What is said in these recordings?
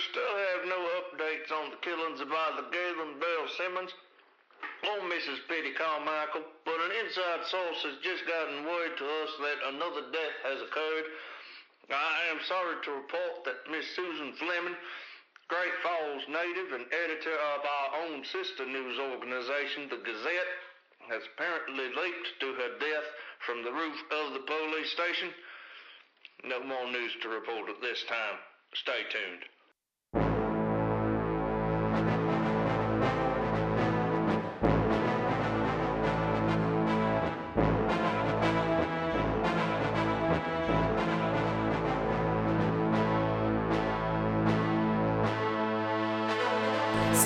Still have no updates on the killings of either Galen Bell Simmons or Mrs. Petty Carmichael, but an inside source has just gotten word to us that another death has occurred. I am sorry to report that Miss Susan Fleming, Great Falls native and editor of our own sister news organization, the Gazette, has apparently leaped to her death from the roof of the police station. No more news to report at this time. Stay tuned.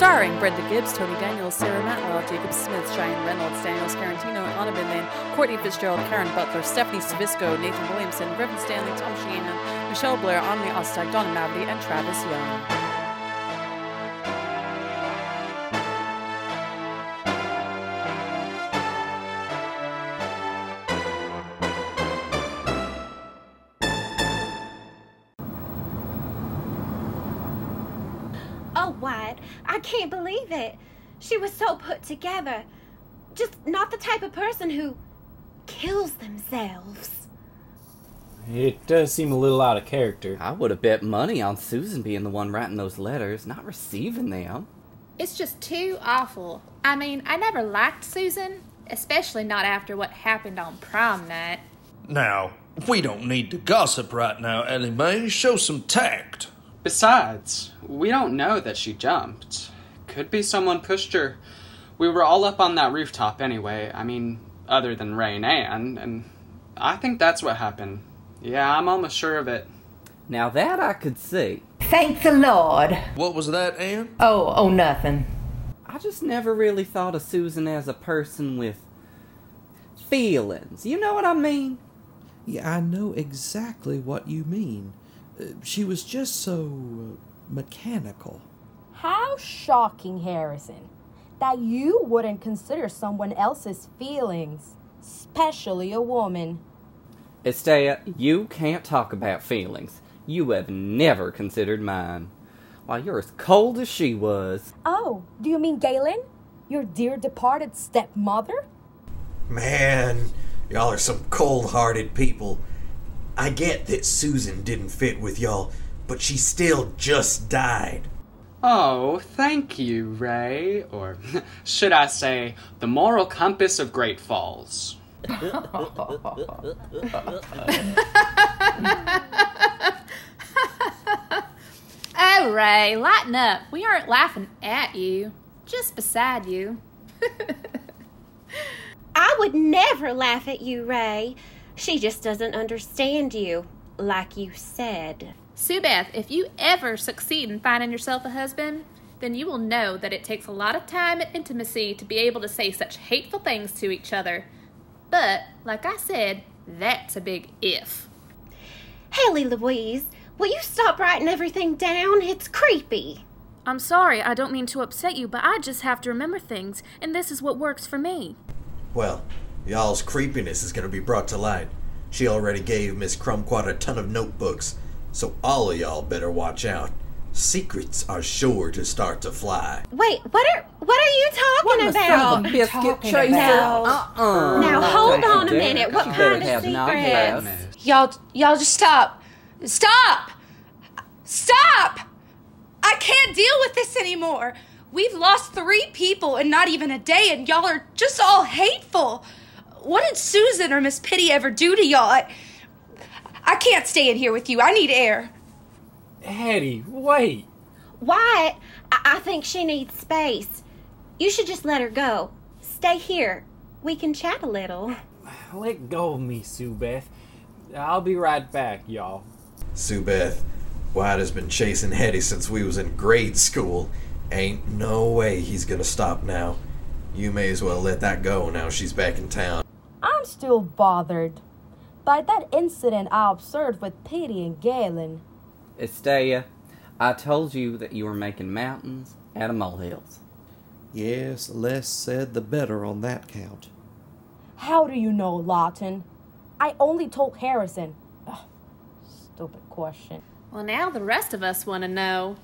Starring Brenda Gibbs, Tony Daniels, Sarah Matlow, Jacob Smith, Cheyenne Reynolds, Daniels Carantino, Anna Binland, Courtney Fitzgerald, Karen Butler, Stephanie Stavisco, Nathan Williamson, Reverend Stanley, Tom Sheehan, Michelle Blair, Omni Ostag, Donna Mavity, and Travis Young. So put together. Just not the type of person who kills themselves. It does seem a little out of character. I would have bet money on Susan being the one writing those letters, not receiving them. It's just too awful. I mean, I never liked Susan, especially not after what happened on prom night. Now, we don't need to gossip right now, Ellie Mae. Show some tact. Besides, we don't know that she jumped. Could be someone pushed her. We were all up on that rooftop anyway. I mean, other than Ray and Ann, and I think that's what happened. Yeah, I'm almost sure of it. Now that I could see. Thank the Lord. What was that, Ann? Oh, oh, nothing. I just never really thought of Susan as a person with feelings. You know what I mean? Yeah, I know exactly what you mean. Uh, she was just so uh, mechanical. How shocking, Harrison, that you wouldn't consider someone else's feelings, especially a woman. Estea, you can't talk about feelings. You have never considered mine. Why, you're as cold as she was. Oh, do you mean Galen? Your dear departed stepmother? Man, y'all are some cold hearted people. I get that Susan didn't fit with y'all, but she still just died. Oh, thank you, Ray. Or should I say, the moral compass of Great Falls. Oh, Ray, lighten up. We aren't laughing at you, just beside you. I would never laugh at you, Ray. She just doesn't understand you, like you said. Sue Beth, if you ever succeed in finding yourself a husband, then you will know that it takes a lot of time and intimacy to be able to say such hateful things to each other. But, like I said, that's a big if. Haley Louise, will you stop writing everything down? It's creepy. I'm sorry, I don't mean to upset you, but I just have to remember things, and this is what works for me. Well, y'all's creepiness is gonna be brought to light. She already gave Miss Crumquat a ton of notebooks, so all of y'all better watch out. Secrets are sure to start to fly. Wait, what are what are you talking about? biscuit tracer. Now, Uh-uh. now Don't hold Thank on a minute. What you kind of have secrets? Y'all, y'all just stop. Stop! Stop! I can't deal with this anymore. We've lost three people in not even a day, and y'all are just all hateful. What did Susan or Miss Pity ever do to y'all? I, I can't stay in here with you. I need air. Hetty, wait. Wyatt, I-, I think she needs space. You should just let her go. Stay here. We can chat a little. Let go of me, Sue Beth. I'll be right back, y'all. Sue Beth, Wyatt has been chasing Hetty since we was in grade school. Ain't no way he's gonna stop now. You may as well let that go now she's back in town. I'm still bothered by that incident I observed with pity and Galen. Estella, I told you that you were making mountains out of molehills. Yes, less said the better on that count. How do you know, Lawton? I only told Harrison. Ugh, stupid question. Well, now the rest of us want to know.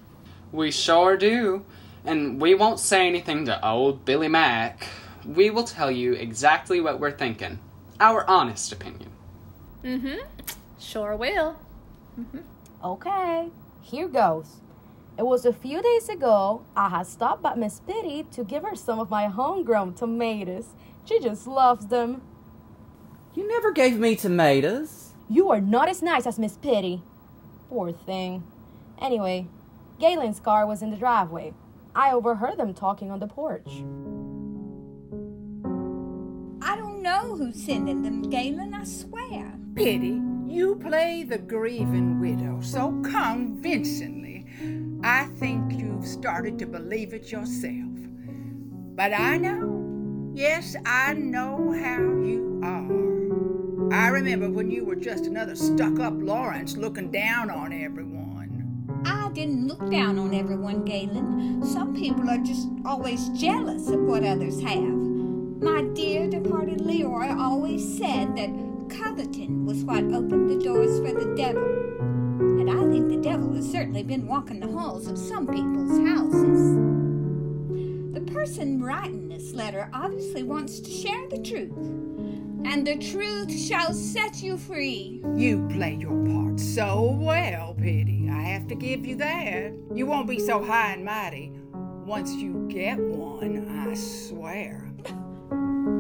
We sure do. And we won't say anything to old Billy Mack. We will tell you exactly what we're thinking. Our honest opinion. Mm hmm. Sure will. Mhm. Okay, here goes. It was a few days ago I had stopped by Miss Pitty to give her some of my homegrown tomatoes. She just loves them. You never gave me tomatoes. You are not as nice as Miss Pitty. Poor thing. Anyway, Galen's car was in the driveway. I overheard them talking on the porch. I don't know who's sending them, Galen, I swear. Pity, you play the grieving widow so convincingly. I think you've started to believe it yourself. But I know, yes, I know how you are. I remember when you were just another stuck up Lawrence looking down on everyone. I didn't look down on everyone, Galen. Some people are just always jealous of what others have. My dear departed Leroy always said that coveting was what opened the doors for the devil. And I think the devil has certainly been walking the halls of some people's houses. The person writing this letter obviously wants to share the truth. And the truth shall set you free. You play your part so well, Pity. I have to give you that. You won't be so high and mighty. Once you get one, I swear.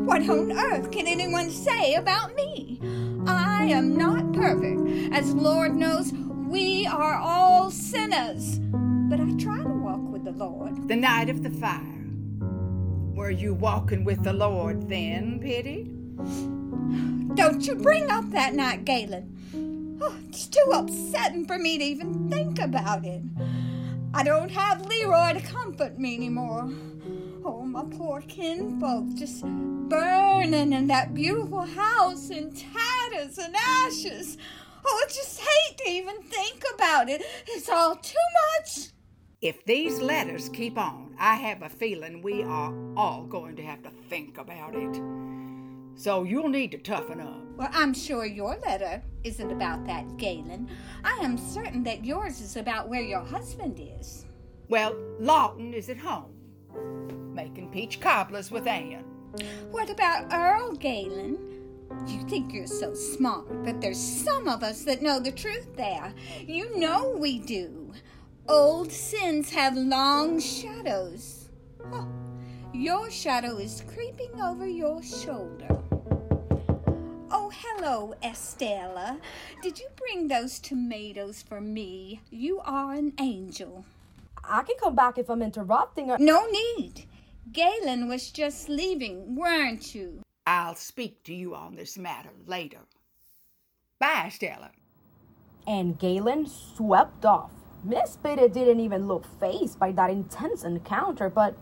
What on earth can anyone say about me? I am not perfect. As Lord knows, we are all sinners. But I try to walk with the Lord. The night of the fire. Were you walking with the Lord then, Pity? Don't you bring up that night, Galen. Oh, it's too upsetting for me to even think about it. I don't have Leroy to comfort me anymore. Oh, my poor kinfolk just burning in that beautiful house in tatters and ashes. Oh, I just hate to even think about it. It's all too much. If these letters keep on, I have a feeling we are all going to have to think about it. So you'll need to toughen up. Well, I'm sure your letter isn't about that, Galen. I am certain that yours is about where your husband is. Well, Lawton is at home, making peach cobblers with Anne. What about Earl, Galen? You think you're so smart, but there's some of us that know the truth there. You know we do. Old sins have long shadows. Oh, your shadow is creeping over your shoulder. Oh, hello, Estella. Did you bring those tomatoes for me? You are an angel. I can come back if I'm interrupting her. No need. Galen was just leaving, weren't you? I'll speak to you on this matter later. Bye, Stella. And Galen swept off. Miss Pitty didn't even look fazed by that intense encounter, but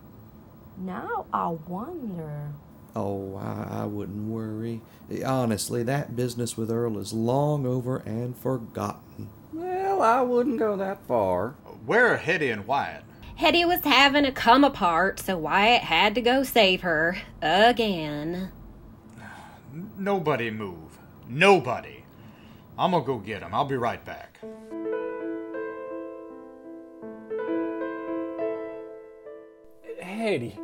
now I wonder. Oh, I, I wouldn't worry. Honestly, that business with Earl is long over and forgotten. Well, I wouldn't go that far. Where are Hetty and Wyatt? Hetty was having a come apart, so Wyatt had to go save her again. Nobody move. Nobody. I'm gonna go get him. I'll be right back. Hetty.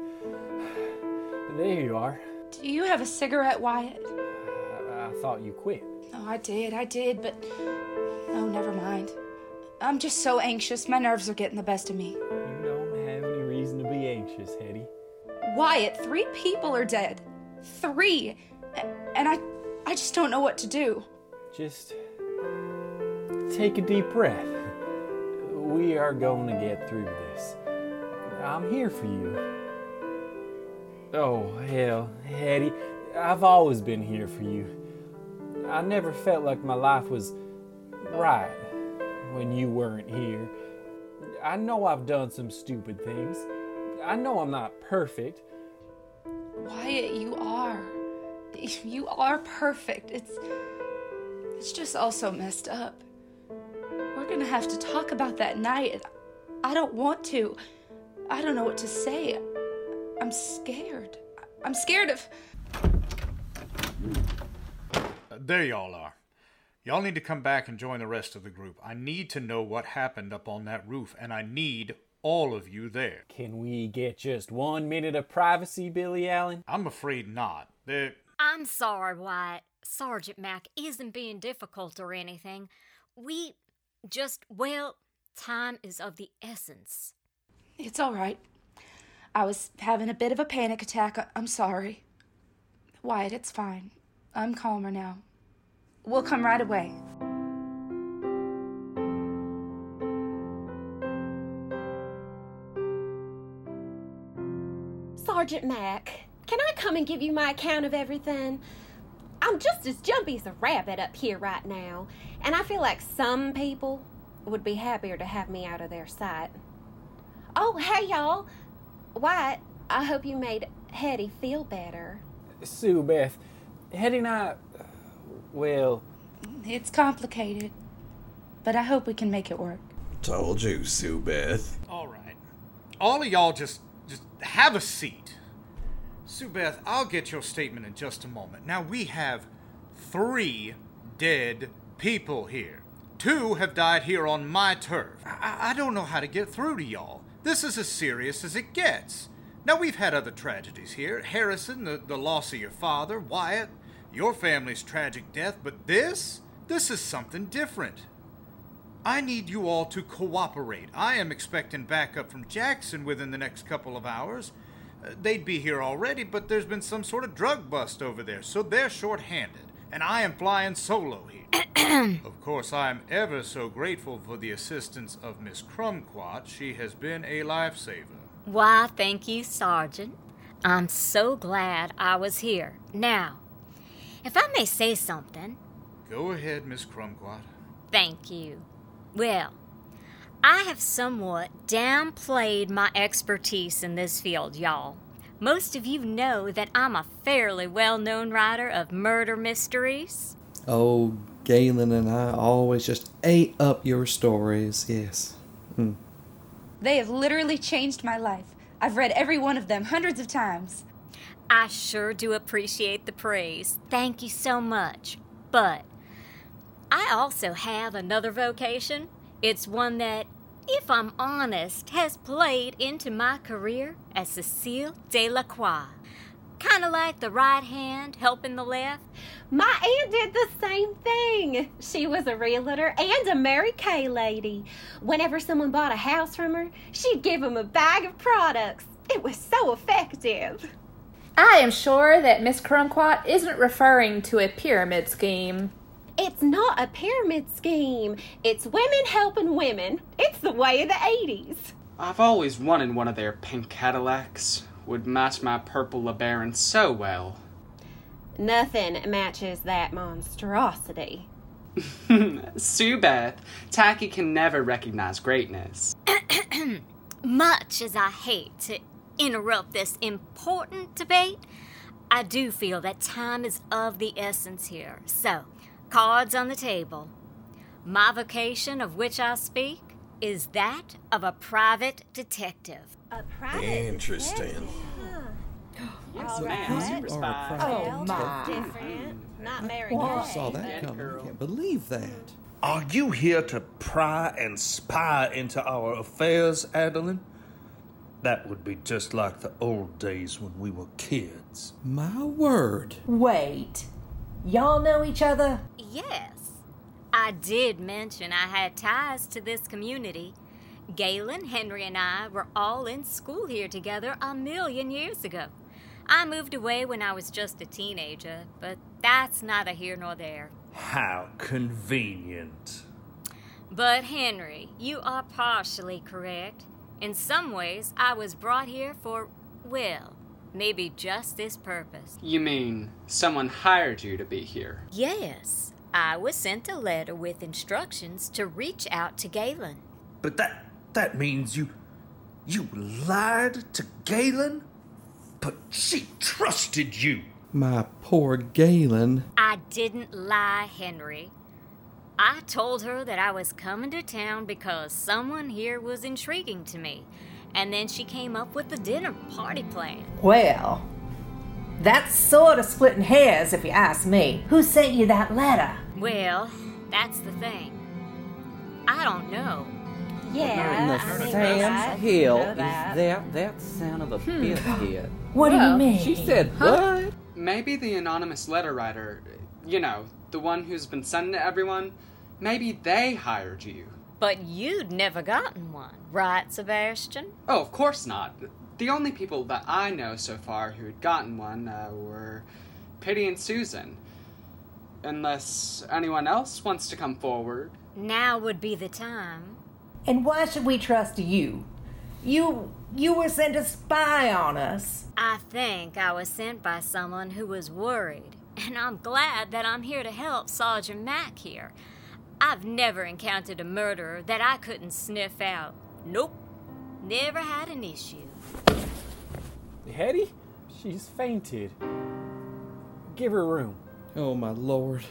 There you are. Do you have a cigarette, Wyatt? I, I thought you quit. Oh, I did, I did, but. Oh, never mind. I'm just so anxious. My nerves are getting the best of me. You don't have any reason to be anxious, Hetty. Wyatt, three people are dead. Three. And I. I just don't know what to do. Just take a deep breath. We are going to get through this. I'm here for you. Oh, hell, Hetty, I've always been here for you. I never felt like my life was right when you weren't here. I know I've done some stupid things. I know I'm not perfect. Wyatt, you are. You are perfect. It's. It's just all so messed up. We're gonna have to talk about that night. I don't want to. I don't know what to say. I'm scared. I'm scared of. Uh, there y'all are. Y'all need to come back and join the rest of the group. I need to know what happened up on that roof, and I need all of you there. Can we get just one minute of privacy, Billy Allen? I'm afraid not. There, I'm sorry, Wyatt. Sergeant Mack isn't being difficult or anything. We just, well, time is of the essence. It's all right. I was having a bit of a panic attack. I- I'm sorry. Wyatt, it's fine. I'm calmer now. We'll come right away. Sergeant Mack, can I come and give you my account of everything? I'm just as jumpy as a rabbit up here right now, and I feel like some people would be happier to have me out of their sight. Oh, hey, y'all. Wyatt, I hope you made Hetty feel better. Sue Beth, Hetty and I, well, It's complicated, but I hope we can make it work. Told you, Sue Beth. All right. All of y'all just just have a seat. Sue Beth, I'll get your statement in just a moment. Now we have three dead people here. Two have died here on my turf. I, I don't know how to get through to y'all. This is as serious as it gets. Now we've had other tragedies here. Harrison, the, the loss of your father, Wyatt, your family's tragic death, but this? This is something different. I need you all to cooperate. I am expecting backup from Jackson within the next couple of hours. Uh, they'd be here already, but there's been some sort of drug bust over there, so they're short-handed, and I am flying solo here. of course, I am ever so grateful for the assistance of Miss Crumquat. She has been a lifesaver. Why, thank you, Sergeant. I'm so glad I was here. Now, if I may say something, Go ahead, Miss Crumquat. thank you. Well, I have somewhat downplayed my expertise in this field, y'all. Most of you know that I'm a fairly well known writer of murder mysteries. Oh, Galen and I always just ate up your stories, yes. Mm. They have literally changed my life. I've read every one of them hundreds of times. I sure do appreciate the praise. Thank you so much. But I also have another vocation. It's one that, if I'm honest, has played into my career as Cecile Delacroix. Kind of like the right hand helping the left. My aunt did the same thing. She was a realtor and a Mary Kay lady. Whenever someone bought a house from her, she'd give them a bag of products. It was so effective. I am sure that Miss Crumquat isn't referring to a pyramid scheme. It's not a pyramid scheme. It's women helping women. It's the way of the 80s. I've always wanted one of their pink Cadillacs. Would match my purple LeBaron so well. Nothing matches that monstrosity. Sue Beth, Tacky can never recognize greatness. Much as I hate to interrupt this important debate, I do feel that time is of the essence here. So, cards on the table. My vocation, of which I speak, is that of a private detective. A private Interesting. All You right. are a private Well, detective. different. Not Mary Never Kay. saw that coming. I can't believe that. Are you here to pry and spy into our affairs, Adeline? That would be just like the old days when we were kids. My word. Wait. Y'all know each other? Yes. I did mention I had ties to this community. Galen, Henry, and I were all in school here together a million years ago. I moved away when I was just a teenager, but that's neither here nor there. How convenient. But, Henry, you are partially correct. In some ways, I was brought here for, well, maybe just this purpose. You mean someone hired you to be here? Yes, I was sent a letter with instructions to reach out to Galen. But that that means you you lied to Galen? But she trusted you. My poor Galen. I didn't lie, Henry. I told her that I was coming to town because someone here was intriguing to me, and then she came up with the dinner party plan. Well, that's sort of splitting hairs if you ask me. Who sent you that letter? Well, that's the thing. I don't know. Yeah, And the I mean, Sam's I Hill is that. that that son of a hmm. biscuit. What do you mean? She said Huh? what? Maybe the anonymous letter writer, you know, the one who's been sending to everyone, maybe they hired you. But you'd never gotten one, right, Sebastian? Oh, of course not. The only people that I know so far who'd gotten one uh, were Pity and Susan. Unless anyone else wants to come forward. Now would be the time. And why should we trust you? You you were sent to spy on us. I think I was sent by someone who was worried, and I'm glad that I'm here to help Sergeant Mack here. I've never encountered a murderer that I couldn't sniff out. Nope. Never had an issue. Hetty? She's fainted. Give her room. Oh my lord.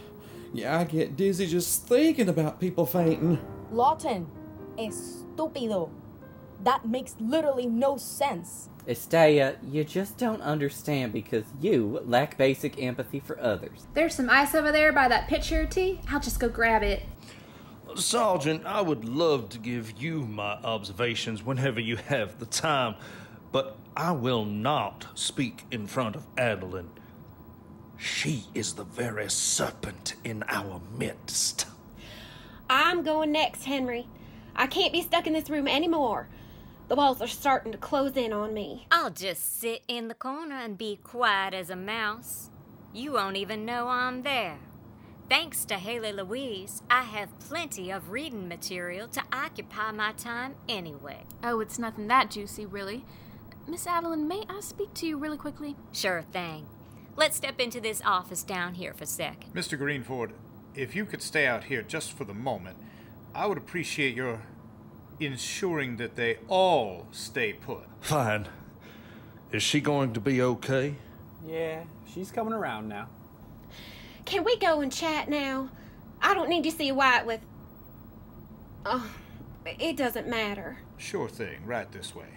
Yeah, I get dizzy just thinking about people fainting. Lawton, estúpido. That makes literally no sense. Estea, you just don't understand because you lack basic empathy for others. There's some ice over there by that pitcher of tea. I'll just go grab it. Sergeant, I would love to give you my observations whenever you have the time, but I will not speak in front of Adeline. She is the very serpent in our midst. I'm going next, Henry. I can't be stuck in this room anymore. The walls are starting to close in on me. I'll just sit in the corner and be quiet as a mouse. You won't even know I'm there. Thanks to Haley Louise, I have plenty of reading material to occupy my time anyway. Oh, it's nothing that juicy, really. Miss Adeline, may I speak to you really quickly? Sure thing. Let's step into this office down here for a sec. Mr. Greenford, if you could stay out here just for the moment, I would appreciate your ensuring that they all stay put. Fine. Is she going to be okay? Yeah, she's coming around now. Can we go and chat now? I don't need to see White with. Oh, it doesn't matter. Sure thing, right this way.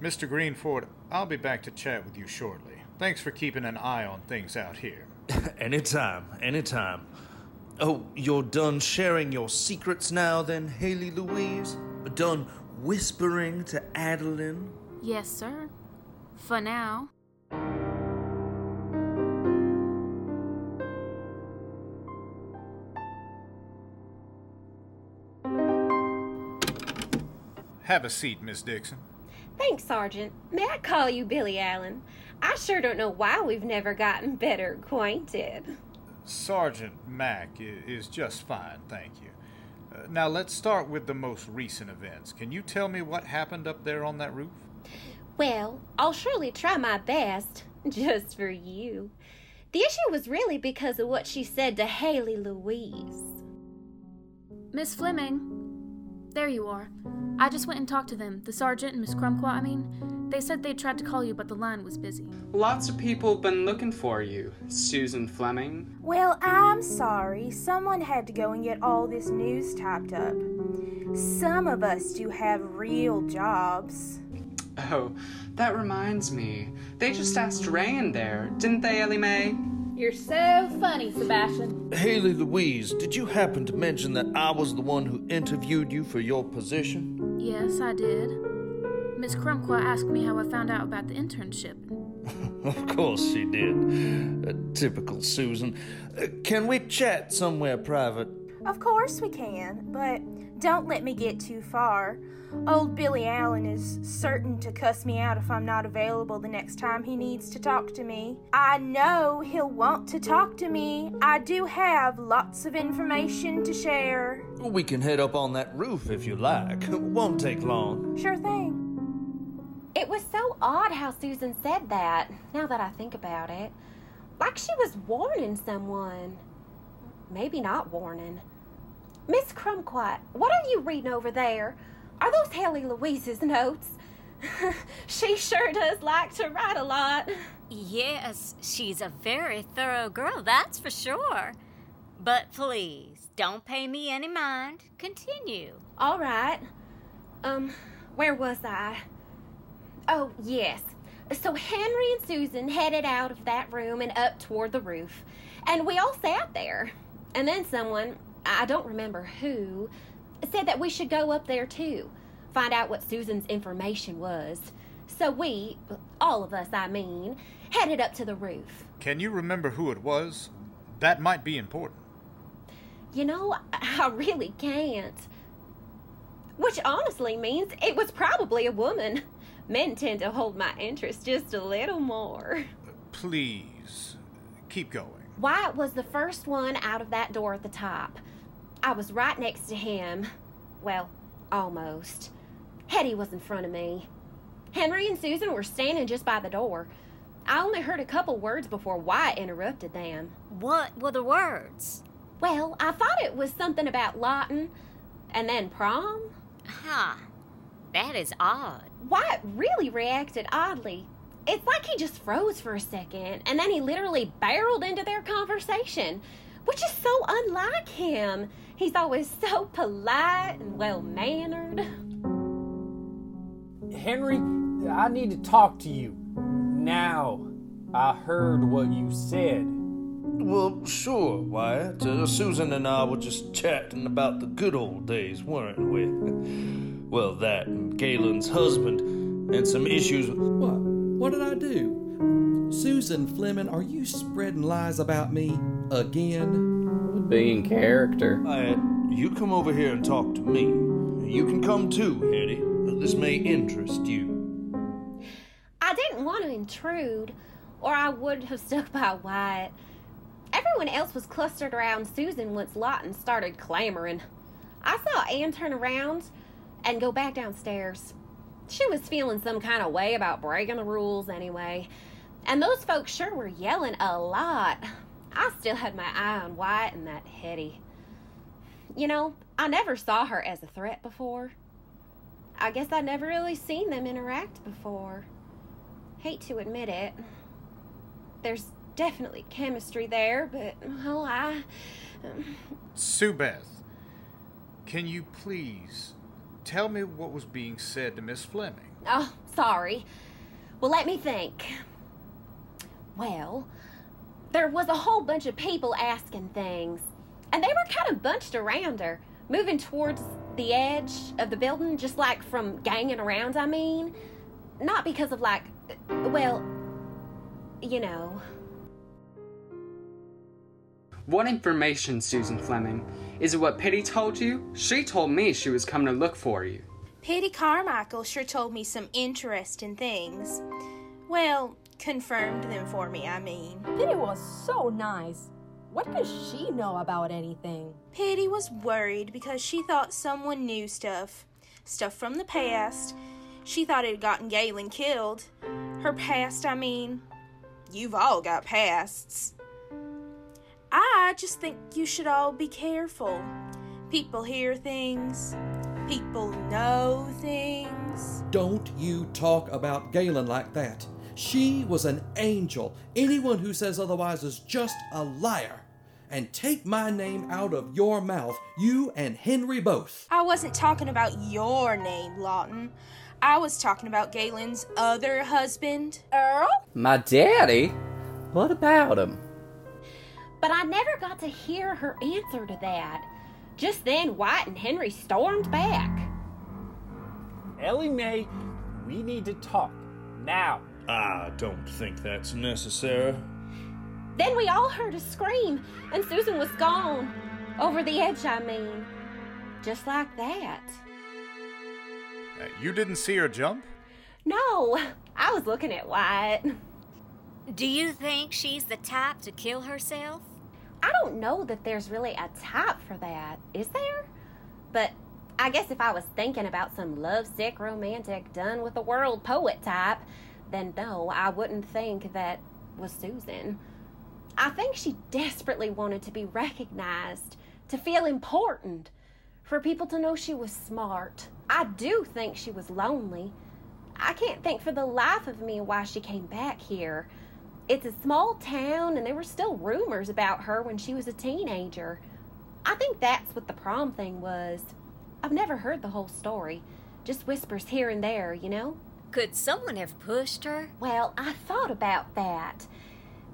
Mr. Greenford, I'll be back to chat with you shortly. Thanks for keeping an eye on things out here. anytime, anytime. Oh, you're done sharing your secrets now, then, Haley Louise? Done whispering to Adeline? Yes, sir. For now. Have a seat, Miss Dixon. Thanks, Sergeant. May I call you Billy Allen? I sure don't know why we've never gotten better acquainted. Sergeant Mack is just fine, thank you. Uh, now let's start with the most recent events. Can you tell me what happened up there on that roof? Well, I'll surely try my best, just for you. The issue was really because of what she said to Haley Louise. Miss Fleming. There you are. I just went and talked to them. The sergeant and Miss Crumquat, I mean. They said they tried to call you, but the line was busy. Lots of people have been looking for you, Susan Fleming. Well, I'm sorry. Someone had to go and get all this news typed up. Some of us do have real jobs. Oh, that reminds me. They just asked Ray in there, didn't they, Ellie Mae? You're so funny, Sebastian. Haley Louise, did you happen to mention that I was the one who interviewed you for your position? Yes, I did. Miss Crumquat asked me how I found out about the internship. Of course she did. Uh, typical Susan. Uh, can we chat somewhere private? Of course we can, but don't let me get too far. Old Billy Allen is certain to cuss me out if I'm not available the next time he needs to talk to me. I know he'll want to talk to me. I do have lots of information to share. We can head up on that roof if you like. Won't take long. Sure thing. It was so odd how Susan said that, now that I think about it. Like she was warning someone. Maybe not warning. Miss Crumquat, what are you reading over there? Are those Haley Louise's notes? she sure does like to write a lot. Yes, she's a very thorough girl, that's for sure. But please, don't pay me any mind. Continue. All right. Um, where was I? Oh, yes. So Henry and Susan headed out of that room and up toward the roof, and we all sat there. And then someone, I don't remember who, said that we should go up there too, find out what Susan's information was. So we, all of us, I mean, headed up to the roof. Can you remember who it was? That might be important. You know, I really can't. Which honestly means it was probably a woman. Men tend to hold my interest just a little more. Please, keep going. Wyatt was the first one out of that door at the top. I was right next to him. Well, almost. Hetty was in front of me. Henry and Susan were standing just by the door. I only heard a couple words before Wyatt interrupted them. What were the words? Well, I thought it was something about Lawton and then prom. Huh. That is odd. Wyatt really reacted oddly. It's like he just froze for a second and then he literally barreled into their conversation, which is so unlike him. He's always so polite and well mannered. Henry, I need to talk to you. Now. I heard what you said. Well, sure, Wyatt. Uh, Susan and I were just chatting about the good old days, weren't we? well, that and Galen's husband, and some issues. What? What did I do? Susan Fleming, are you spreading lies about me again? Being character. Wyatt, you come over here and talk to me. You can come too, Hetty. This may interest you. I didn't want to intrude, or I would have stuck by Wyatt. Everyone else was clustered around Susan once Lawton started clamoring. I saw Anne turn around and go back downstairs. She was feeling some kind of way about breaking the rules anyway. And those folks sure were yelling a lot. I still had my eye on Wyatt and that Hetty. You know, I never saw her as a threat before. I guess I'd never really seen them interact before. Hate to admit it. There's definitely chemistry there, but, well, I. Um, Sue Beth, can you please tell me what was being said to Miss Fleming? oh, sorry. Well, let me think. Well, there was a whole bunch of people asking things, and they were kind of bunched around her, moving towards the edge of the building, just like from ganging around, I mean. Not because of, like, well, you know. What information, Susan Fleming? Is it what Pity told you? She told me she was coming to look for you. Pity Carmichael sure told me some interesting things. Well, confirmed them for me, I mean. Pity was so nice. What does she know about anything? Pity was worried because she thought someone knew stuff. Stuff from the past. She thought it had gotten Galen killed. Her past, I mean. You've all got pasts. I just think you should all be careful. People hear things, people know things. Don't you talk about Galen like that. She was an angel. Anyone who says otherwise is just a liar. And take my name out of your mouth, you and Henry both. I wasn't talking about your name, Lawton. I was talking about Galen's other husband. Earl? My daddy? What about him? But I never got to hear her answer to that. Just then, Wyatt and Henry stormed back. Ellie Mae, we need to talk. Now. I don't think that's necessary. Then we all heard a scream, and Susan was gone. Over the edge, I mean. Just like that. Uh, you didn't see her jump? No, I was looking at Wyatt. Do you think she's the type to kill herself? I don't know that there's really a type for that, is there? But I guess if I was thinking about some lovesick, romantic, done with the world poet type, then no, I wouldn't think that was Susan. I think she desperately wanted to be recognized, to feel important, for people to know she was smart. I do think she was lonely. I can't think for the life of me why she came back here. It's a small town, and there were still rumors about her when she was a teenager. I think that's what the prom thing was. I've never heard the whole story, just whispers here and there, you know? Could someone have pushed her? Well, I thought about that.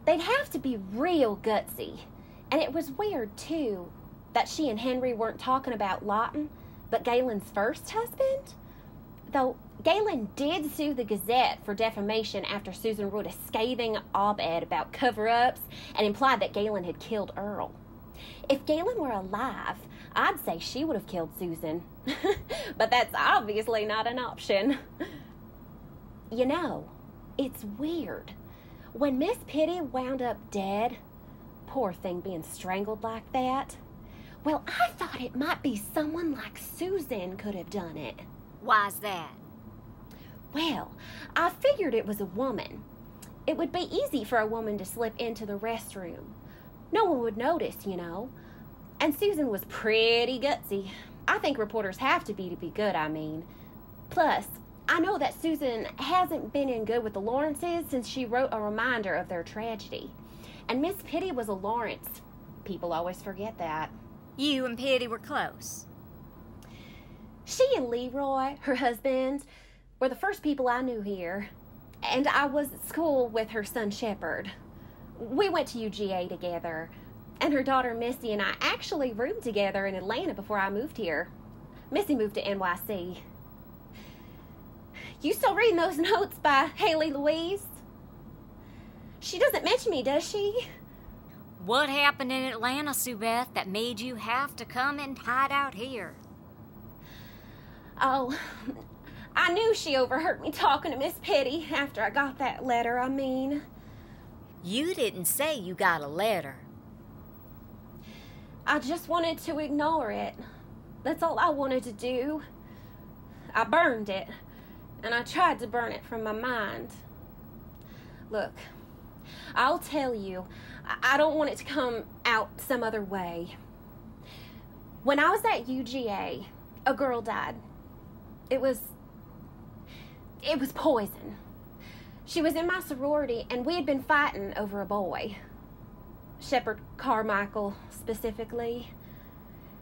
They'd have to be real gutsy. And it was weird, too, that she and Henry weren't talking about Lawton, But Galen's first husband? Though Galen did sue the Gazette for defamation after Susan wrote a scathing op ed about cover ups and implied that Galen had killed Earl. If Galen were alive, I'd say she would have killed Susan. but that's obviously not an option. You know, it's weird. When Miss Pitty wound up dead, poor thing being strangled like that, well, I thought it might be someone like Susan could have done it. Why's that? Well, I figured it was a woman. It would be easy for a woman to slip into the restroom. No one would notice, you know. And Susan was pretty gutsy. I think reporters have to be to be good, I mean. Plus, I know that Susan hasn't been in good with the Lawrences since she wrote a reminder of their tragedy. And Miss Pitty was a Lawrence. People always forget that. You and Pitty were close. She and Leroy, her husband, were the first people I knew here. And I was at school with her son Shepard. We went to UGA together. And her daughter Missy and I actually roomed together in Atlanta before I moved here. Missy moved to NYC. You still reading those notes by Haley Louise? She doesn't mention me, does she? What happened in Atlanta, Sue Beth, that made you have to come and hide out here? Oh, I knew she overheard me talking to Miss Pitty after I got that letter, I mean. You didn't say you got a letter. I just wanted to ignore it. That's all I wanted to do. I burned it, and I tried to burn it from my mind. Look, I'll tell you, I don't want it to come out some other way. When I was at UGA, a girl died. It was. It was poison. She was in my sorority, and we had been fighting over a boy. Shepard Carmichael, specifically.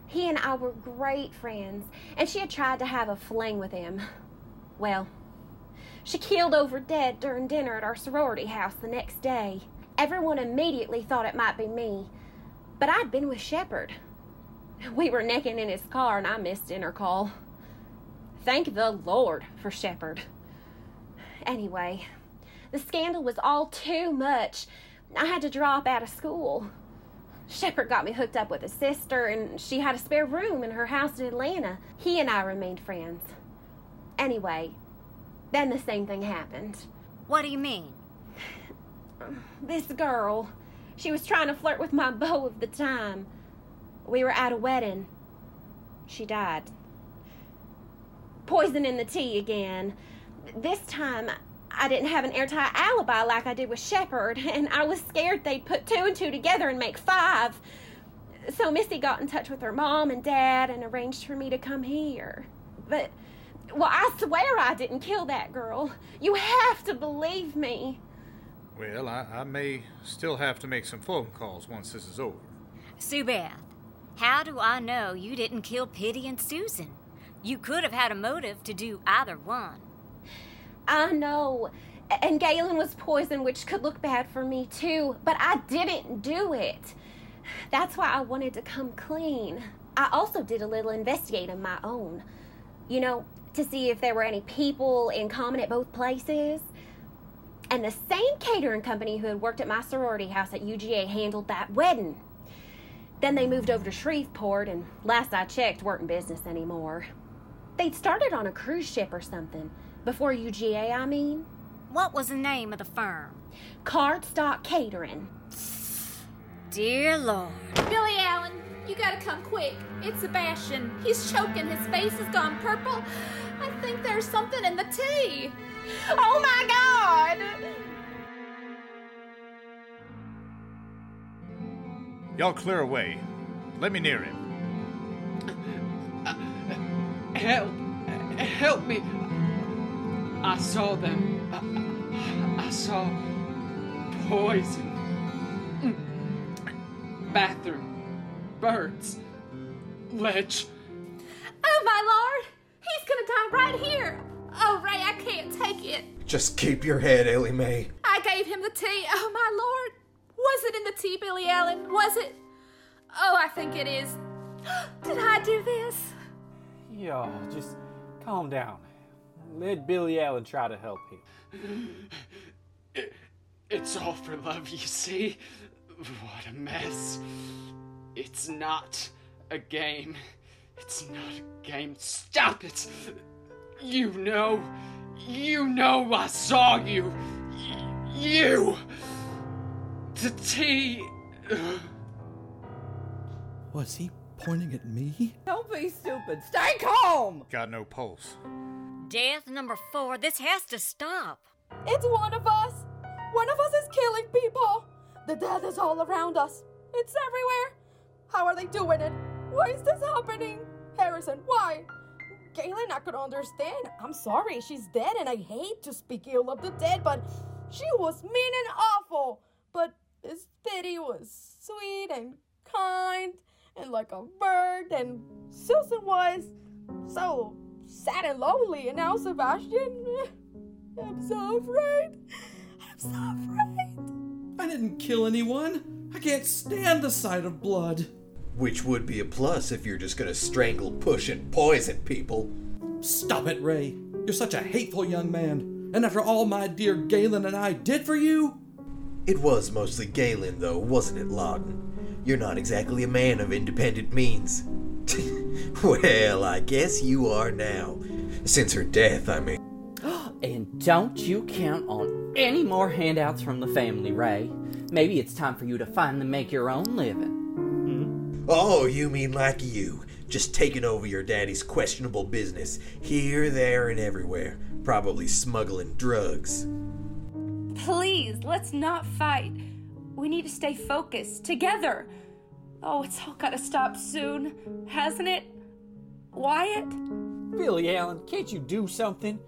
He and I were great friends, and she had tried to have a fling with him. Well, she keeled over dead during dinner at our sorority house the next day. Everyone immediately thought it might be me, but I'd been with Shepard. We were necking in his car, and I missed dinner call. Thank the Lord for Shepard. Anyway, the scandal was all too much. I had to drop out of school. Shepard got me hooked up with a sister, and she had a spare room in her house in Atlanta. He and I remained friends. Anyway, then the same thing happened. What do you mean? This girl, she was trying to flirt with my beau of the time. We were at a wedding. She died. Poison in the tea again. This time, I didn't have an airtight alibi like I did with Shepard, and I was scared they'd put two and two together and make five. So Missy got in touch with her mom and dad and arranged for me to come here. But, well, I swear I didn't kill that girl. You have to believe me. Well, I, I may still have to make some phone calls once this is over. Sue Beth, how do I know you didn't kill Pitty and Susan? You could have had a motive to do either one. I know. And Galen was poisoned, which could look bad for me too, but I didn't do it. That's why I wanted to come clean. I also did a little investigating my own. You know, to see if there were any people in common at both places. And the same catering company who had worked at my sorority house at UGA handled that wedding. Then they moved over to Shreveport, and last I checked, weren't in business anymore. They'd started on a cruise ship or something. Before UGA, I mean. What was the name of the firm? Cardstock Catering. Dear Lord. Billy Allen, you gotta come quick. It's Sebastian. He's choking. His face has gone purple. I think there's something in the tea. Oh my God! Y'all clear away. Let me near him. Help! Help me! I saw them. I, I saw poison. Mm. Bathroom. Birds. Ledge. Oh my lord! He's gonna die right here! Oh, Ray, I can't take it. Just keep your head, Ellie Mae. I gave him the tea. Oh my lord! Was it in the tea, Billy Allen? Was it? Oh, I think it is. Did I do this? Y'all, just calm down. Let Billy Allen try to help him. It, it's all for love, you see? What a mess. It's not a game. It's not a game. Stop it! You know. You know I saw you. Y- you! The tea. Was he pointing at me? Don't be stupid. Stay calm. Got no pulse. Death number four. This has to stop. It's one of us. One of us is killing people. The death is all around us. It's everywhere. How are they doing it? Why is this happening? Harrison, why? Galen, I could understand. I'm sorry, she's dead, and I hate to speak ill of the dead, but she was mean and awful. But Miss Biddy was sweet and kind and like a bird, and Susan was so sad and lonely. And now Sebastian, I'm so afraid. I'm so afraid. I didn't kill anyone. I can't stand the sight of blood. Which would be a plus if you're just gonna strangle, push, and poison people. Stop it, Ray. You're such a hateful young man. And after all my dear Galen and I did for you? It was mostly Galen, though, wasn't it, Lawton? You're not exactly a man of independent means. well, I guess you are now. Since her death, I mean. And don't you count on any more handouts from the family, Ray. Maybe it's time for you to finally make your own living. Oh, you mean like you, just taking over your daddy's questionable business, here, there, and everywhere, probably smuggling drugs. Please, let's not fight. We need to stay focused, together. Oh, it's all gotta stop soon, hasn't it? Wyatt? Billy Allen, can't you do something?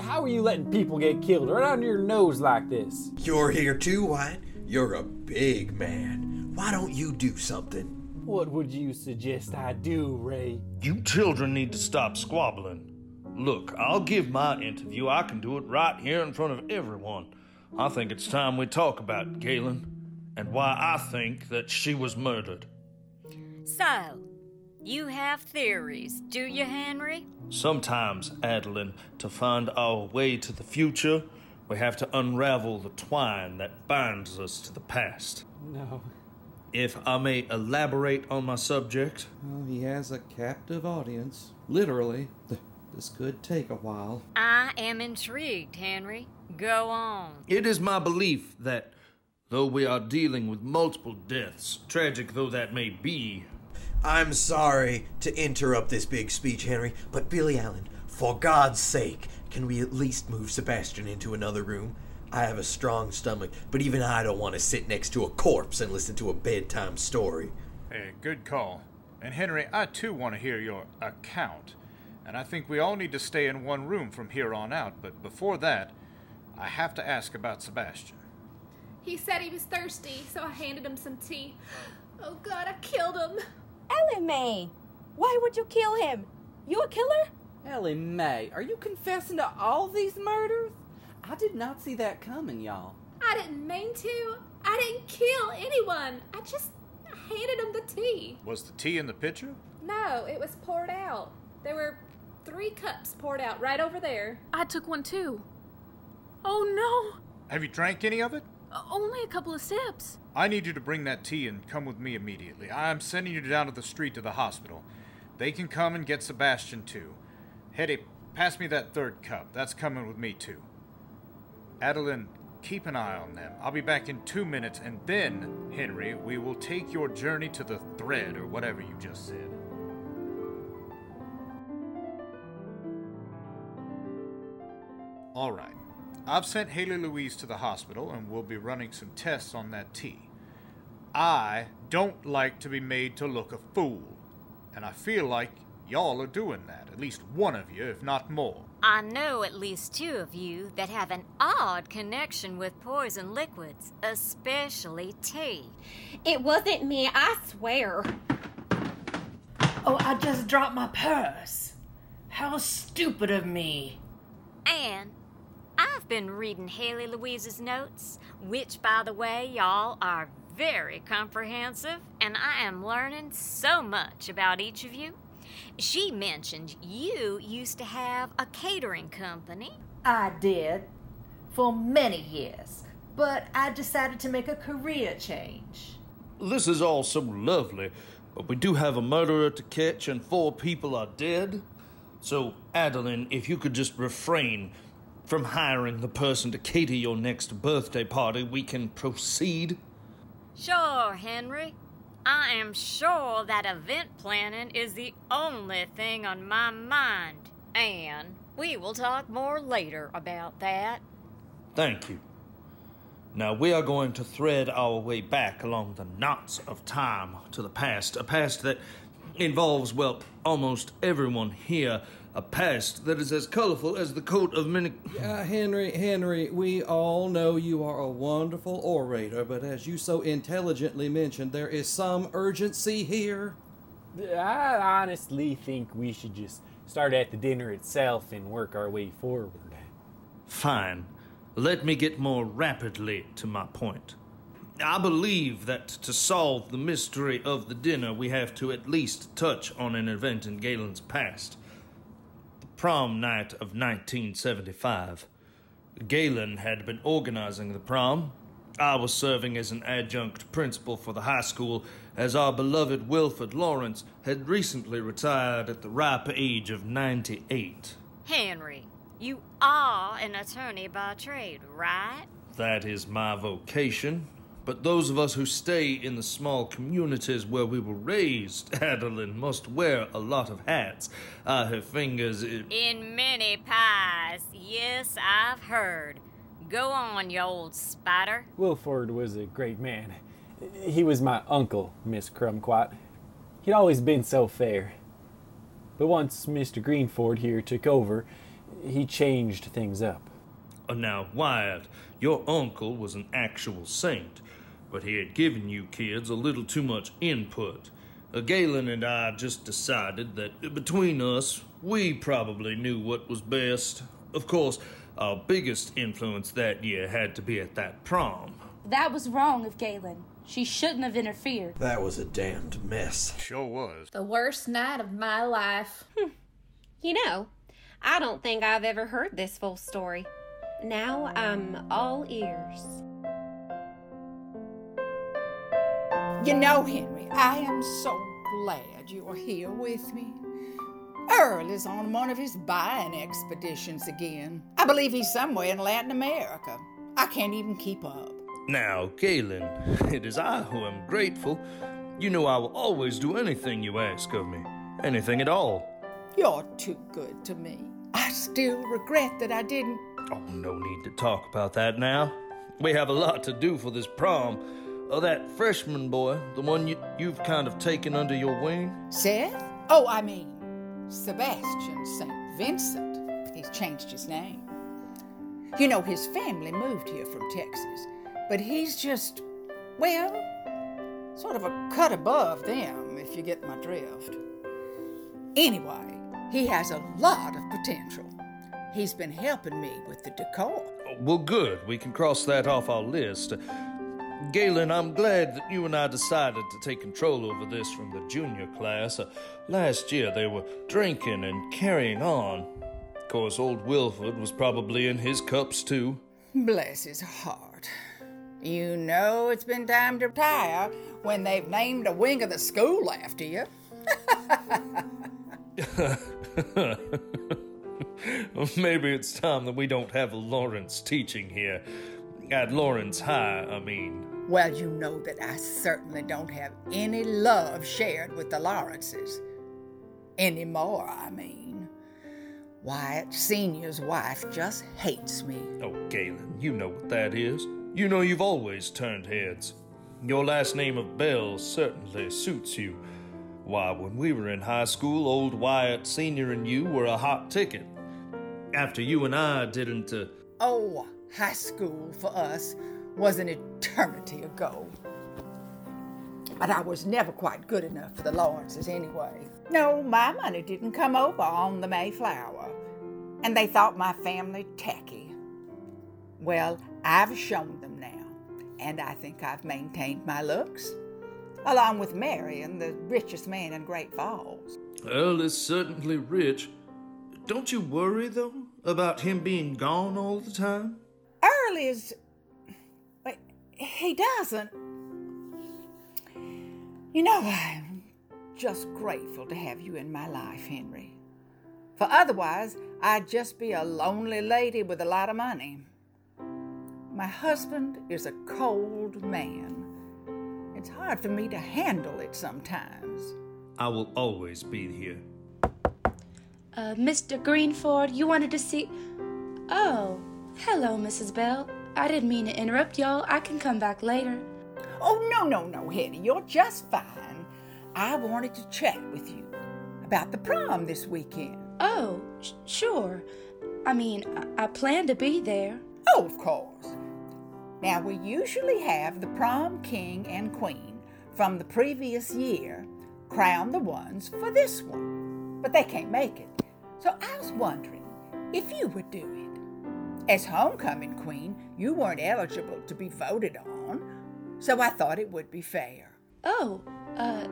How are you letting people get killed right under your nose like this? You're here too, Wyatt. You're a big man. Why don't you do something? What would you suggest I do, Ray? You children need to stop squabbling. Look, I'll give my interview. I can do it right here in front of everyone. I think it's time we talk about Galen and why I think that she was murdered. So, you have theories, do you, Henry? Sometimes, Adeline, to find our way to the future, we have to unravel the twine that binds us to the past. No. If I may elaborate on my subject, Well, he has a captive audience. Literally. This could take a while. I am intrigued, Henry. Go on. it is my belief that though we are dealing with multiple deaths, tragic though that may be, I'm sorry to interrupt this big speech, Henry, but Billy Allen, for God's sake, can we at least move Sebastian into another room? I have a strong stomach, but even I don't want to sit next to a corpse and listen to a bedtime story. Hey, good call. And Henry, I too want to hear your account. And I think we all need to stay in one room from here on out, but before that, I have to ask about Sebastian. He said he was thirsty, so I handed him some tea. Oh god, I killed him. Ellie Mae, why would you kill him? You a killer? Ellie Mae, are you confessing to all these murders? I did not see that coming, y'all. I didn't mean to. I didn't kill anyone. I just handed him the tea. Was the tea in the pitcher? No, it was poured out. There were three cups poured out right over there. I took one too. Oh no! Have you drank any of it? Only a couple of sips. I need you to bring that tea and come with me immediately. I'm sending you down to the street to the hospital. They can come and get Sebastian too. Hetty, pass me that third cup. That's coming with me too. Adeline, keep an eye on them. I'll be back in two minutes, and then, Henry, we will take your journey to the thread or whatever you just said. All right. I've sent Haley Louise to the hospital and we'll be running some tests on that tea. I don't like to be made to look a fool, and I feel like y'all are doing that, at least one of you, if not more. I know at least two of you that have an odd connection with poison liquids, especially tea. It wasn't me, I swear. Oh, I just dropped my purse. How stupid of me. Anne, I've been reading Haley Louise's notes, which, by the way, y'all are very comprehensive, and I am learning so much about each of you. She mentioned you used to have a catering company. I did for many years, but I decided to make a career change. This is all so lovely, but we do have a murderer to catch and four people are dead. So, Adeline, if you could just refrain from hiring the person to cater your next birthday party, we can proceed. Sure, Henry. I am sure that event planning is the only thing on my mind, and we will talk more later about that. Thank you. Now we are going to thread our way back along the knots of time to the past, a past that involves, well, almost everyone here, a past that is as colorful as the coat of many. Uh, Henry, Henry, we all know you are a wonderful orator, but as you so intelligently mentioned, there is some urgency here. I honestly think we should just start at the dinner itself and work our way forward. Fine. Let me get more rapidly to my point. I believe that to solve the mystery of the dinner, we have to at least touch on an event in Galen's past. Prom night of 1975. Galen had been organizing the prom. I was serving as an adjunct principal for the high school, as our beloved Wilford Lawrence had recently retired at the ripe age of 98. Henry, you are an attorney by trade, right? That is my vocation. But those of us who stay in the small communities where we were raised, Adeline, must wear a lot of hats. I have fingers in. In many pies. Yes, I've heard. Go on, you old spider. Wilford was a great man. He was my uncle, Miss Crumquat. He'd always been so fair. But once Mr. Greenford here took over, he changed things up. Uh, Now, Wyatt, your uncle was an actual saint, but he had given you kids a little too much input. Uh, Galen and I just decided that between us, we probably knew what was best. Of course, our biggest influence that year had to be at that prom. That was wrong of Galen. She shouldn't have interfered. That was a damned mess. Sure was. The worst night of my life. You know, I don't think I've ever heard this full story. Now I'm all ears. You know, Henry, I am so glad you are here with me. Earl is on one of his buying expeditions again. I believe he's somewhere in Latin America. I can't even keep up. Now, Galen, it is I who am grateful. You know I will always do anything you ask of me. Anything at all. You're too good to me. I still regret that I didn't. Oh, no need to talk about that now. We have a lot to do for this prom. Oh, that freshman boy, the one you, you've kind of taken under your wing. Seth? Oh, I mean, Sebastian St. Vincent. He's changed his name. You know, his family moved here from Texas, but he's just, well, sort of a cut above them, if you get my drift. Anyway, he has a lot of potential. He's been helping me with the decor. Well, good. We can cross that off our list. Galen, I'm glad that you and I decided to take control over this from the junior class. Uh, last year they were drinking and carrying on. Of course, old Wilford was probably in his cups too. Bless his heart. You know it's been time to retire when they've named a wing of the school after you. Maybe it's time that we don't have Lawrence teaching here. At Lawrence High, I mean. Well, you know that I certainly don't have any love shared with the Lawrences. Anymore, I mean. Wyatt Sr.'s wife just hates me. Oh, Galen, you know what that is. You know you've always turned heads. Your last name of Bell certainly suits you. Why, when we were in high school, old Wyatt Sr. and you were a hot ticket. After you and I didn't. Uh, Oh, high school for us was an eternity ago. But I was never quite good enough for the Lawrences anyway. No, my money didn't come over on the Mayflower, and they thought my family tacky. Well, I've shown them now, and I think I've maintained my looks. along with Marion, the richest man in Great Falls. Earl is certainly rich. Don't you worry, though, about him being gone all the time? Earl is. Wait, he doesn't. You know, I'm just grateful to have you in my life, Henry. For otherwise, I'd just be a lonely lady with a lot of money. My husband is a cold man. It's hard for me to handle it sometimes. I will always be here. Uh, Mr. Greenford, you wanted to see. Oh, hello, Mrs. Bell. I didn't mean to interrupt y'all. I can come back later. Oh, no, no, no, Hetty. You're just fine. I wanted to chat with you about the prom this weekend. Oh, sh- sure. I mean, I-, I plan to be there. Oh, of course. Now, we usually have the prom king and queen from the previous year crown the ones for this one, but they can't make it. So I was wondering if you would do it. As homecoming queen, you weren't eligible to be voted on, so I thought it would be fair. Oh, uh,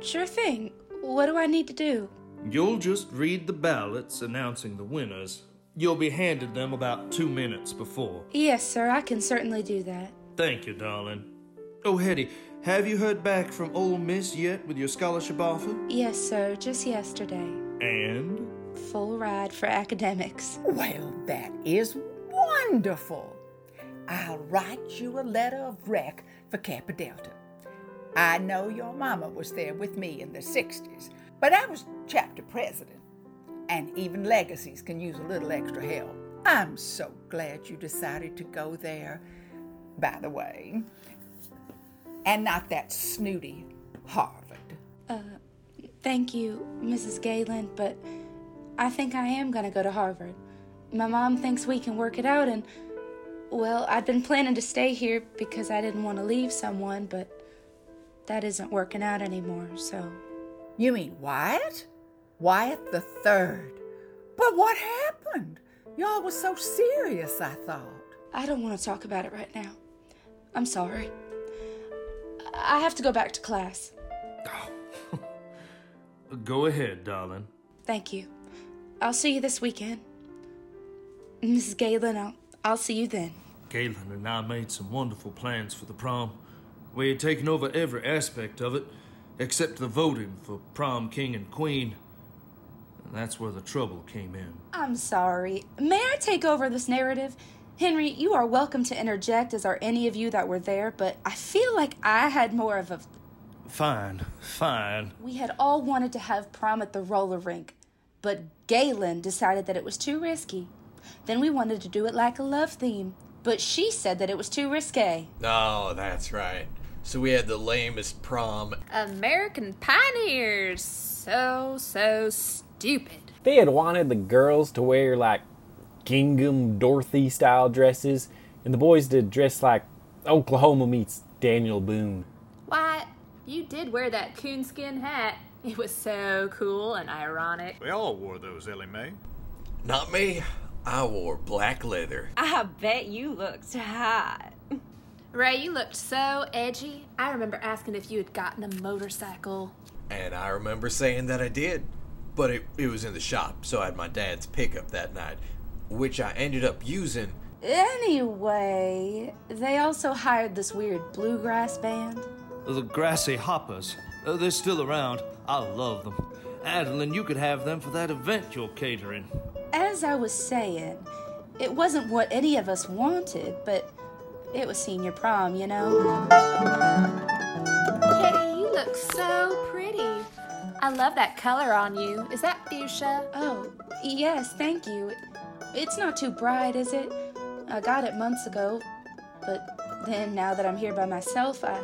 sure thing. What do I need to do? You'll just read the ballots announcing the winners. You'll be handed them about two minutes before. Yes, sir, I can certainly do that. Thank you, darling. Oh, Hetty, have you heard back from Ole Miss yet with your scholarship offer? Yes, sir, just yesterday. And? Full ride for academics. Well, that is wonderful. I'll write you a letter of rec for Kappa Delta. I know your mama was there with me in the 60s, but I was chapter president, and even legacies can use a little extra help. I'm so glad you decided to go there, by the way, and not that snooty Harvard. Uh, thank you, Mrs. Galen, but I think I am going to go to Harvard. My mom thinks we can work it out, and, well, I'd been planning to stay here because I didn't want to leave someone, but that isn't working out anymore, so. You mean Wyatt? Wyatt the third. But what happened? Y'all was so serious, I thought. I don't want to talk about it right now. I'm sorry. I have to go back to class. Go ahead, darling. Thank you. I'll see you this weekend. Mrs. Galen, I'll, I'll see you then. Galen and I made some wonderful plans for the prom. We had taken over every aspect of it, except the voting for prom king and queen. And that's where the trouble came in. I'm sorry. May I take over this narrative? Henry, you are welcome to interject, as are any of you that were there, but I feel like I had more of a. Fine, fine. We had all wanted to have prom at the roller rink, but Galen decided that it was too risky. Then we wanted to do it like a love theme, but she said that it was too risque. Oh, that's right. So we had the lamest prom. American pioneers. So, so stupid. They had wanted the girls to wear like gingham Dorothy style dresses, and the boys to dress like Oklahoma meets Daniel Boone. Why, you did wear that coonskin hat. It was so cool and ironic. We all wore those, Ellie Mae. Not me. I wore black leather. I bet you looked hot. Ray, you looked so edgy. I remember asking if you had gotten a motorcycle. And I remember saying that I did. But it, it was in the shop, so I had my dad's pickup that night, which I ended up using. Anyway, they also hired this weird bluegrass band. The Grassy Hoppers. Uh, they're still around. I love them. Adeline, you could have them for that event you're catering. As I was saying, it wasn't what any of us wanted, but it was senior prom, you know? Kitty, you look so pretty. I love that color on you. Is that fuchsia? Oh, yes, thank you. It's not too bright, is it? I got it months ago, but then now that I'm here by myself, I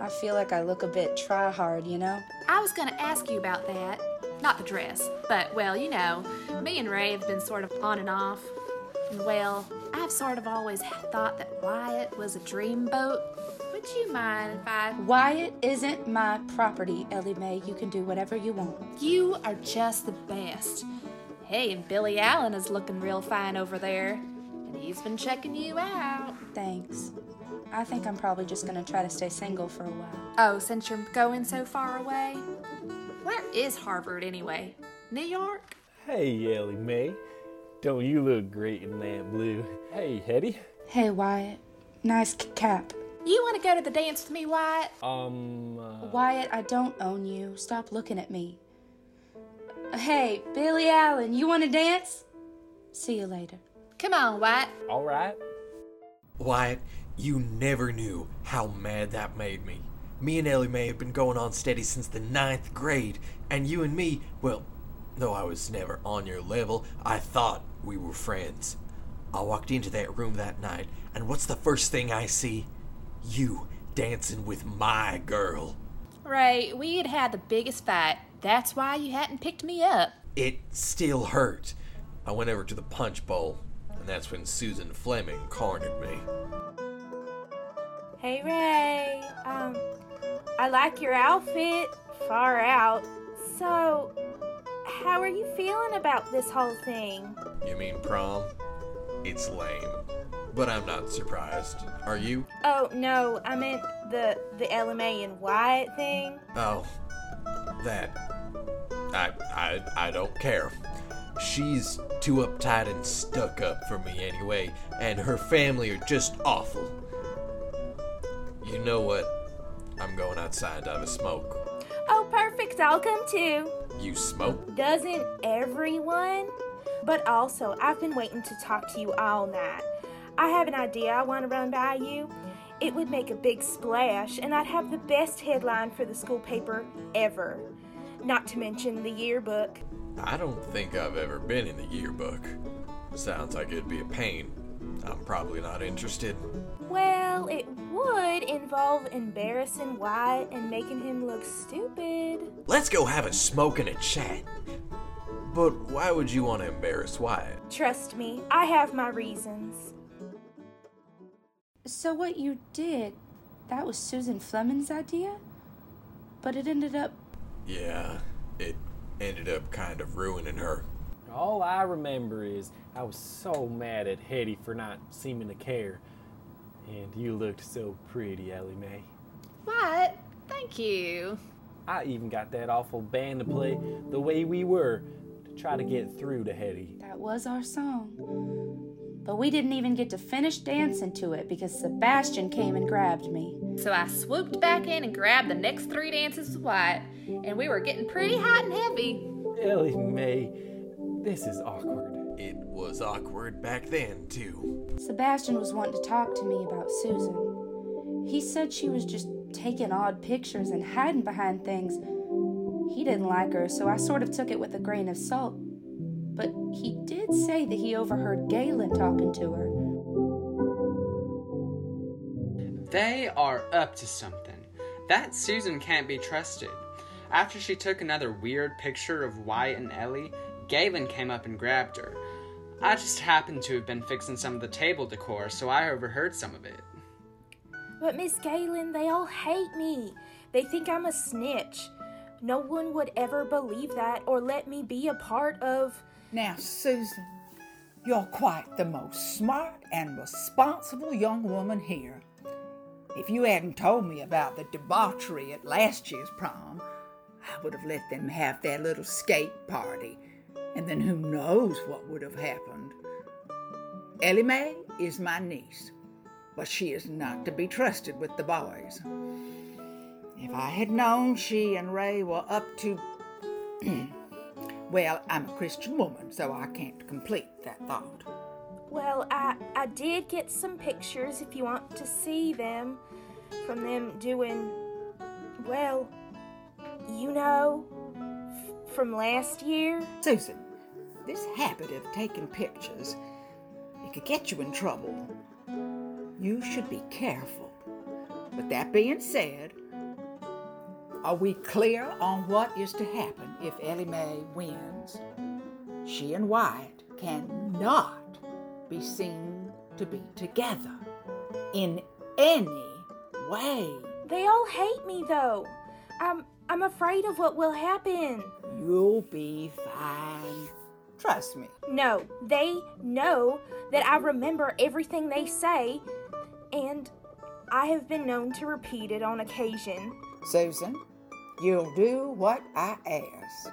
I feel like I look a bit try hard, you know? I was gonna ask you about that. Not the dress, but well, you know, me and Ray have been sort of on and off. And well, I've sort of always thought that Wyatt was a dreamboat. Would you mind if I. Wyatt isn't my property, Ellie Mae. You can do whatever you want. You are just the best. Hey, and Billy Allen is looking real fine over there. And he's been checking you out. Thanks. I think I'm probably just gonna try to stay single for a while. Oh, since you're going so far away? Where is Harvard anyway? New York? Hey, Ellie Mae. Don't you look great in that blue? Hey, Hetty. Hey, Wyatt. Nice cap. You want to go to the dance with me, Wyatt? Um. Uh, Wyatt, I don't own you. Stop looking at me. Hey, Billy Allen, you want to dance? See you later. Come on, Wyatt. All right. Wyatt, you never knew how mad that made me. Me and Ellie Mae have been going on steady since the ninth grade, and you and me, well, though I was never on your level, I thought we were friends. I walked into that room that night, and what's the first thing I see? You dancing with my girl. Right, we had had the biggest fight. That's why you hadn't picked me up. It still hurt. I went over to the punch bowl, and that's when Susan Fleming cornered me. Hey Ray, um, I like your outfit, far out. So, how are you feeling about this whole thing? You mean prom? It's lame. But I'm not surprised. Are you? Oh no, I meant the the Ellie Mae and Wyatt thing. Oh, that. I, I, I don't care. She's too uptight and stuck up for me anyway, and her family are just awful. You know what? I'm going outside to have a smoke. Oh, perfect. I'll come too. You smoke? Doesn't everyone? But also, I've been waiting to talk to you all night. I have an idea I want to run by you. It would make a big splash, and I'd have the best headline for the school paper ever. Not to mention the yearbook. I don't think I've ever been in the yearbook. Sounds like it'd be a pain. I'm probably not interested. Well, it would involve embarrassing Wyatt and making him look stupid. Let's go have a smoke and a chat. But why would you want to embarrass Wyatt? Trust me, I have my reasons. So, what you did, that was Susan Fleming's idea? But it ended up. Yeah, it ended up kind of ruining her. All I remember is I was so mad at Hetty for not seeming to care. And you looked so pretty, Ellie Mae. What? Thank you. I even got that awful band to play the way we were to try to get through to Hetty. That was our song. But we didn't even get to finish dancing to it because Sebastian came and grabbed me. So I swooped back in and grabbed the next three dances with Wyatt, and we were getting pretty hot and heavy. Ellie Mae, this is awkward. It was awkward back then, too. Sebastian was wanting to talk to me about Susan. He said she was just taking odd pictures and hiding behind things. He didn't like her, so I sort of took it with a grain of salt. But he did say that he overheard Galen talking to her. They are up to something. That Susan can't be trusted. After she took another weird picture of Wyatt and Ellie, Galen came up and grabbed her. I just happened to have been fixing some of the table decor, so I overheard some of it. But Miss Galen, they all hate me. They think I'm a snitch. No one would ever believe that or let me be a part of. Now, Susan, you're quite the most smart and responsible young woman here. If you hadn't told me about the debauchery at last year's prom, I would have let them have their little skate party, and then who knows what would have happened. Ellie Mae is my niece, but she is not to be trusted with the boys. If I had known she and Ray were up to. well, I'm a Christian woman, so I can't complete that thought. Well, I, I did get some pictures if you want to see them from them doing, well, you know, f- from last year. Susan, this habit of taking pictures, it could get you in trouble. You should be careful. With that being said, are we clear on what is to happen if Ellie Mae wins? She and Wyatt cannot be seen to be together in any way. They all hate me though. I'm I'm afraid of what will happen. You'll be fine. Trust me. No, they know that I remember everything they say and I have been known to repeat it on occasion. Susan, you'll do what I ask.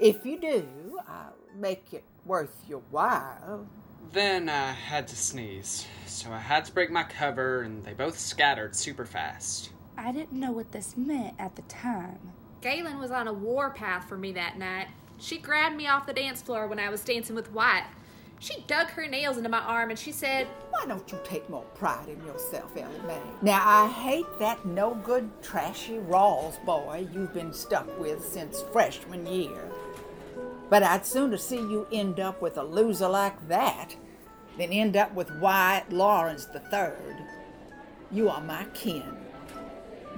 If you do, I'll make it worth your while. Then I had to sneeze, so I had to break my cover, and they both scattered super fast. I didn't know what this meant at the time. Galen was on a warpath for me that night. She grabbed me off the dance floor when I was dancing with Wyatt. She dug her nails into my arm and she said, Why don't you take more pride in yourself, Ellie Mae? Now, I hate that no good, trashy Rawls boy you've been stuck with since freshman year. But I'd sooner see you end up with a loser like that than end up with Wyatt Lawrence III. You are my kin.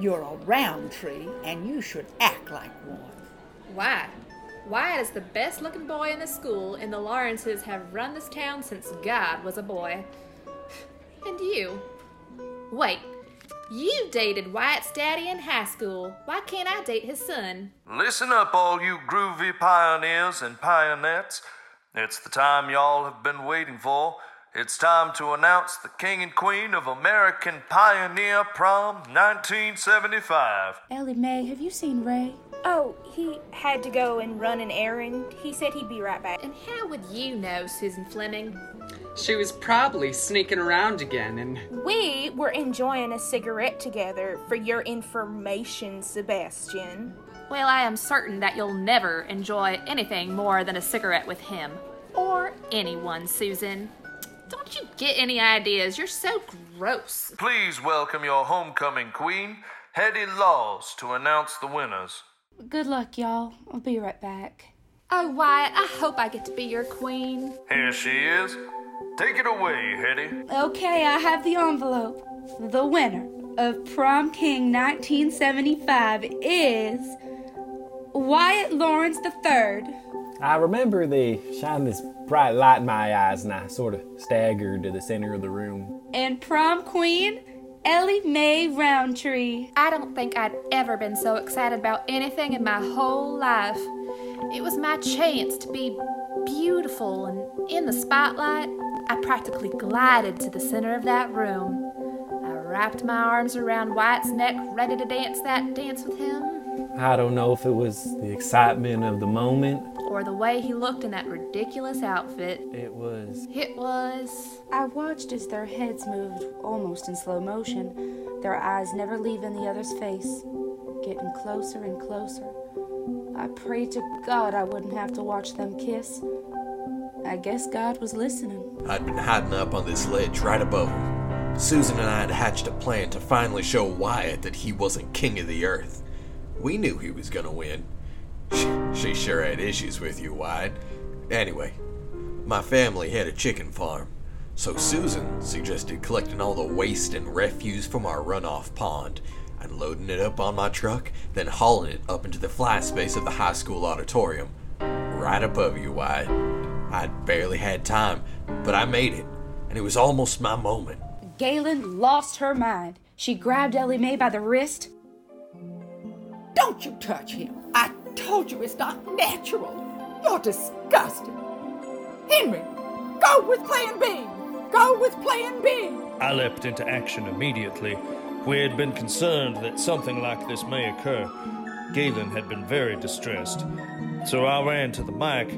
You're a Roundtree and you should act like one. Why? Wyatt is the best looking boy in the school, and the Lawrences have run this town since God was a boy. And you? Wait, you dated Wyatt's daddy in high school. Why can't I date his son? Listen up, all you groovy pioneers and pionettes. It's the time y'all have been waiting for. It's time to announce the king and queen of American Pioneer Prom 1975. Ellie Mae, have you seen Ray? Oh, he had to go and run an errand. He said he'd be right back. And how would you know, Susan Fleming? She was probably sneaking around again, and We were enjoying a cigarette together for your information, Sebastian. Well, I am certain that you'll never enjoy anything more than a cigarette with him. Or anyone, Susan. Don't you get any ideas? You're so gross. Please welcome your homecoming queen, Hetty Laws, to announce the winners. Good luck, y'all. I'll be right back. Oh, Wyatt, I hope I get to be your queen. Here she is. Take it away, Hetty. Okay, I have the envelope. The winner of Prom King 1975 is Wyatt Lawrence III. I remember they shined this bright light in my eyes, and I sort of staggered to the center of the room. And Prom Queen Ellie Mae Roundtree. I don't think I'd ever been so excited about anything in my whole life. It was my chance to be beautiful and in the spotlight. I practically glided to the center of that room. I wrapped my arms around Wyatt's neck, ready to dance that dance with him, I don't know if it was the excitement of the moment. Or the way he looked in that ridiculous outfit. It was. It was. I watched as their heads moved almost in slow motion, their eyes never leaving the other's face, getting closer and closer. I prayed to God I wouldn't have to watch them kiss. I guess God was listening. I'd been hiding up on this ledge right above him. Susan and I had hatched a plan to finally show Wyatt that he wasn't king of the earth. We knew he was gonna win. She sure had issues with you, Wyatt. Anyway, my family had a chicken farm, so Susan suggested collecting all the waste and refuse from our runoff pond and loading it up on my truck, then hauling it up into the fly space of the high school auditorium. Right above you, Wyatt. I'd barely had time, but I made it, and it was almost my moment. Galen lost her mind. She grabbed Ellie Mae by the wrist. Don't you touch him. I told you it's not natural. You're disgusting. Henry, go with plan B. Go with plan B. I leapt into action immediately. We had been concerned that something like this may occur. Galen had been very distressed. So I ran to the mic.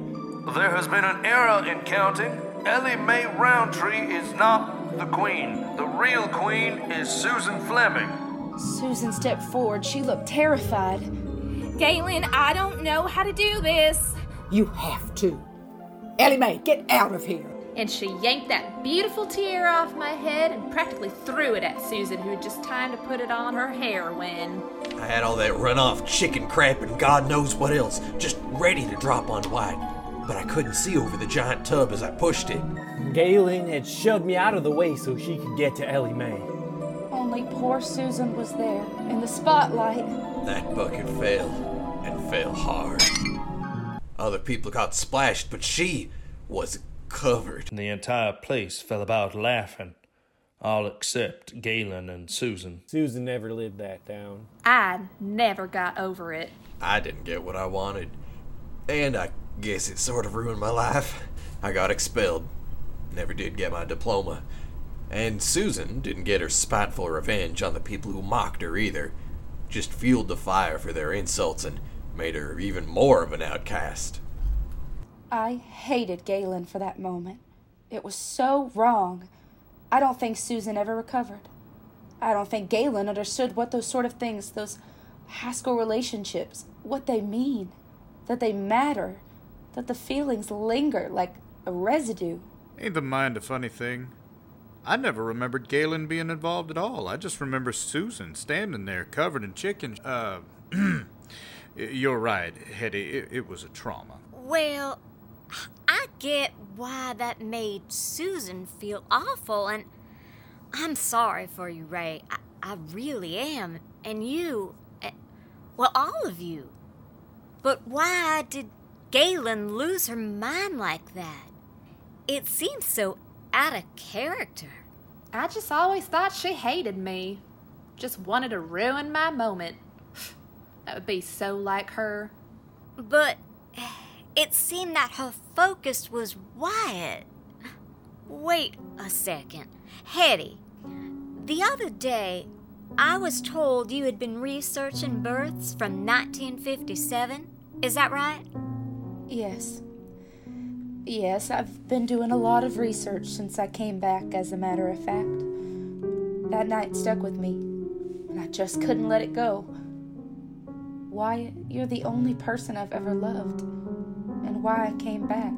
There has been an error in counting. Ellie Mae Roundtree is not the queen. The real queen is Susan Fleming. Susan stepped forward. She looked terrified. Galen, I don't know how to do this. You have to. Ellie Mae, get out of here. And she yanked that beautiful tear off my head and practically threw it at Susan, who had just time to put it on her hair when. I had all that runoff chicken crap and God knows what else just ready to drop on Wyatt, but I couldn't see over the giant tub as I pushed it. Galen had shoved me out of the way so she could get to Ellie Mae. Only poor Susan was there in the spotlight. That bucket fell, and fell hard. Other people got splashed, but she was covered. The entire place fell about laughing, all except Galen and Susan. Susan never lived that down. I never got over it. I didn't get what I wanted, and I guess it sort of ruined my life. I got expelled. Never did get my diploma. And Susan didn't get her spiteful revenge on the people who mocked her either. Just fueled the fire for their insults and made her even more of an outcast. I hated Galen for that moment. It was so wrong. I don't think Susan ever recovered. I don't think Galen understood what those sort of things, those Haskell relationships, what they mean, that they matter, that the feelings linger like a residue. Ain't the mind a funny thing? I never remembered Galen being involved at all. I just remember Susan standing there covered in chicken. Uh, you're right, Hetty. It, it was a trauma. Well, I get why that made Susan feel awful, and I'm sorry for you, Ray. I, I really am. And you, eh, well, all of you. But why did Galen lose her mind like that? It seems so out of character. I just always thought she hated me. Just wanted to ruin my moment. That would be so like her. But it seemed that her focus was Wyatt. Wait a second. Hetty, the other day I was told you had been researching births from 1957. Is that right? Yes. Yes, I've been doing a lot of research since I came back, as a matter of fact. That night stuck with me, and I just couldn't let it go. Wyatt, you're the only person I've ever loved, and why I came back.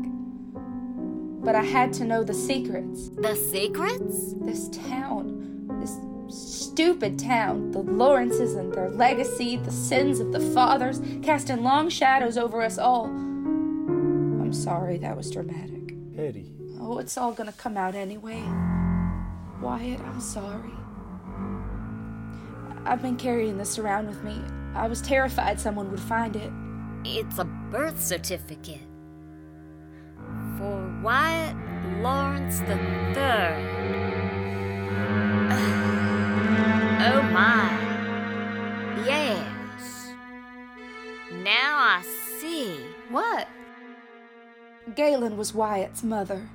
But I had to know the secrets. The secrets? This town, this stupid town, the Lawrences and their legacy, the sins of the fathers, casting long shadows over us all. I'm sorry that was dramatic. Hetty. Oh, it's all gonna come out anyway. Wyatt, I'm sorry. I've been carrying this around with me. I was terrified someone would find it. It's a birth certificate. For Wyatt Lawrence the Third. oh my. Yes. Now I see. What? Galen was Wyatt's mother.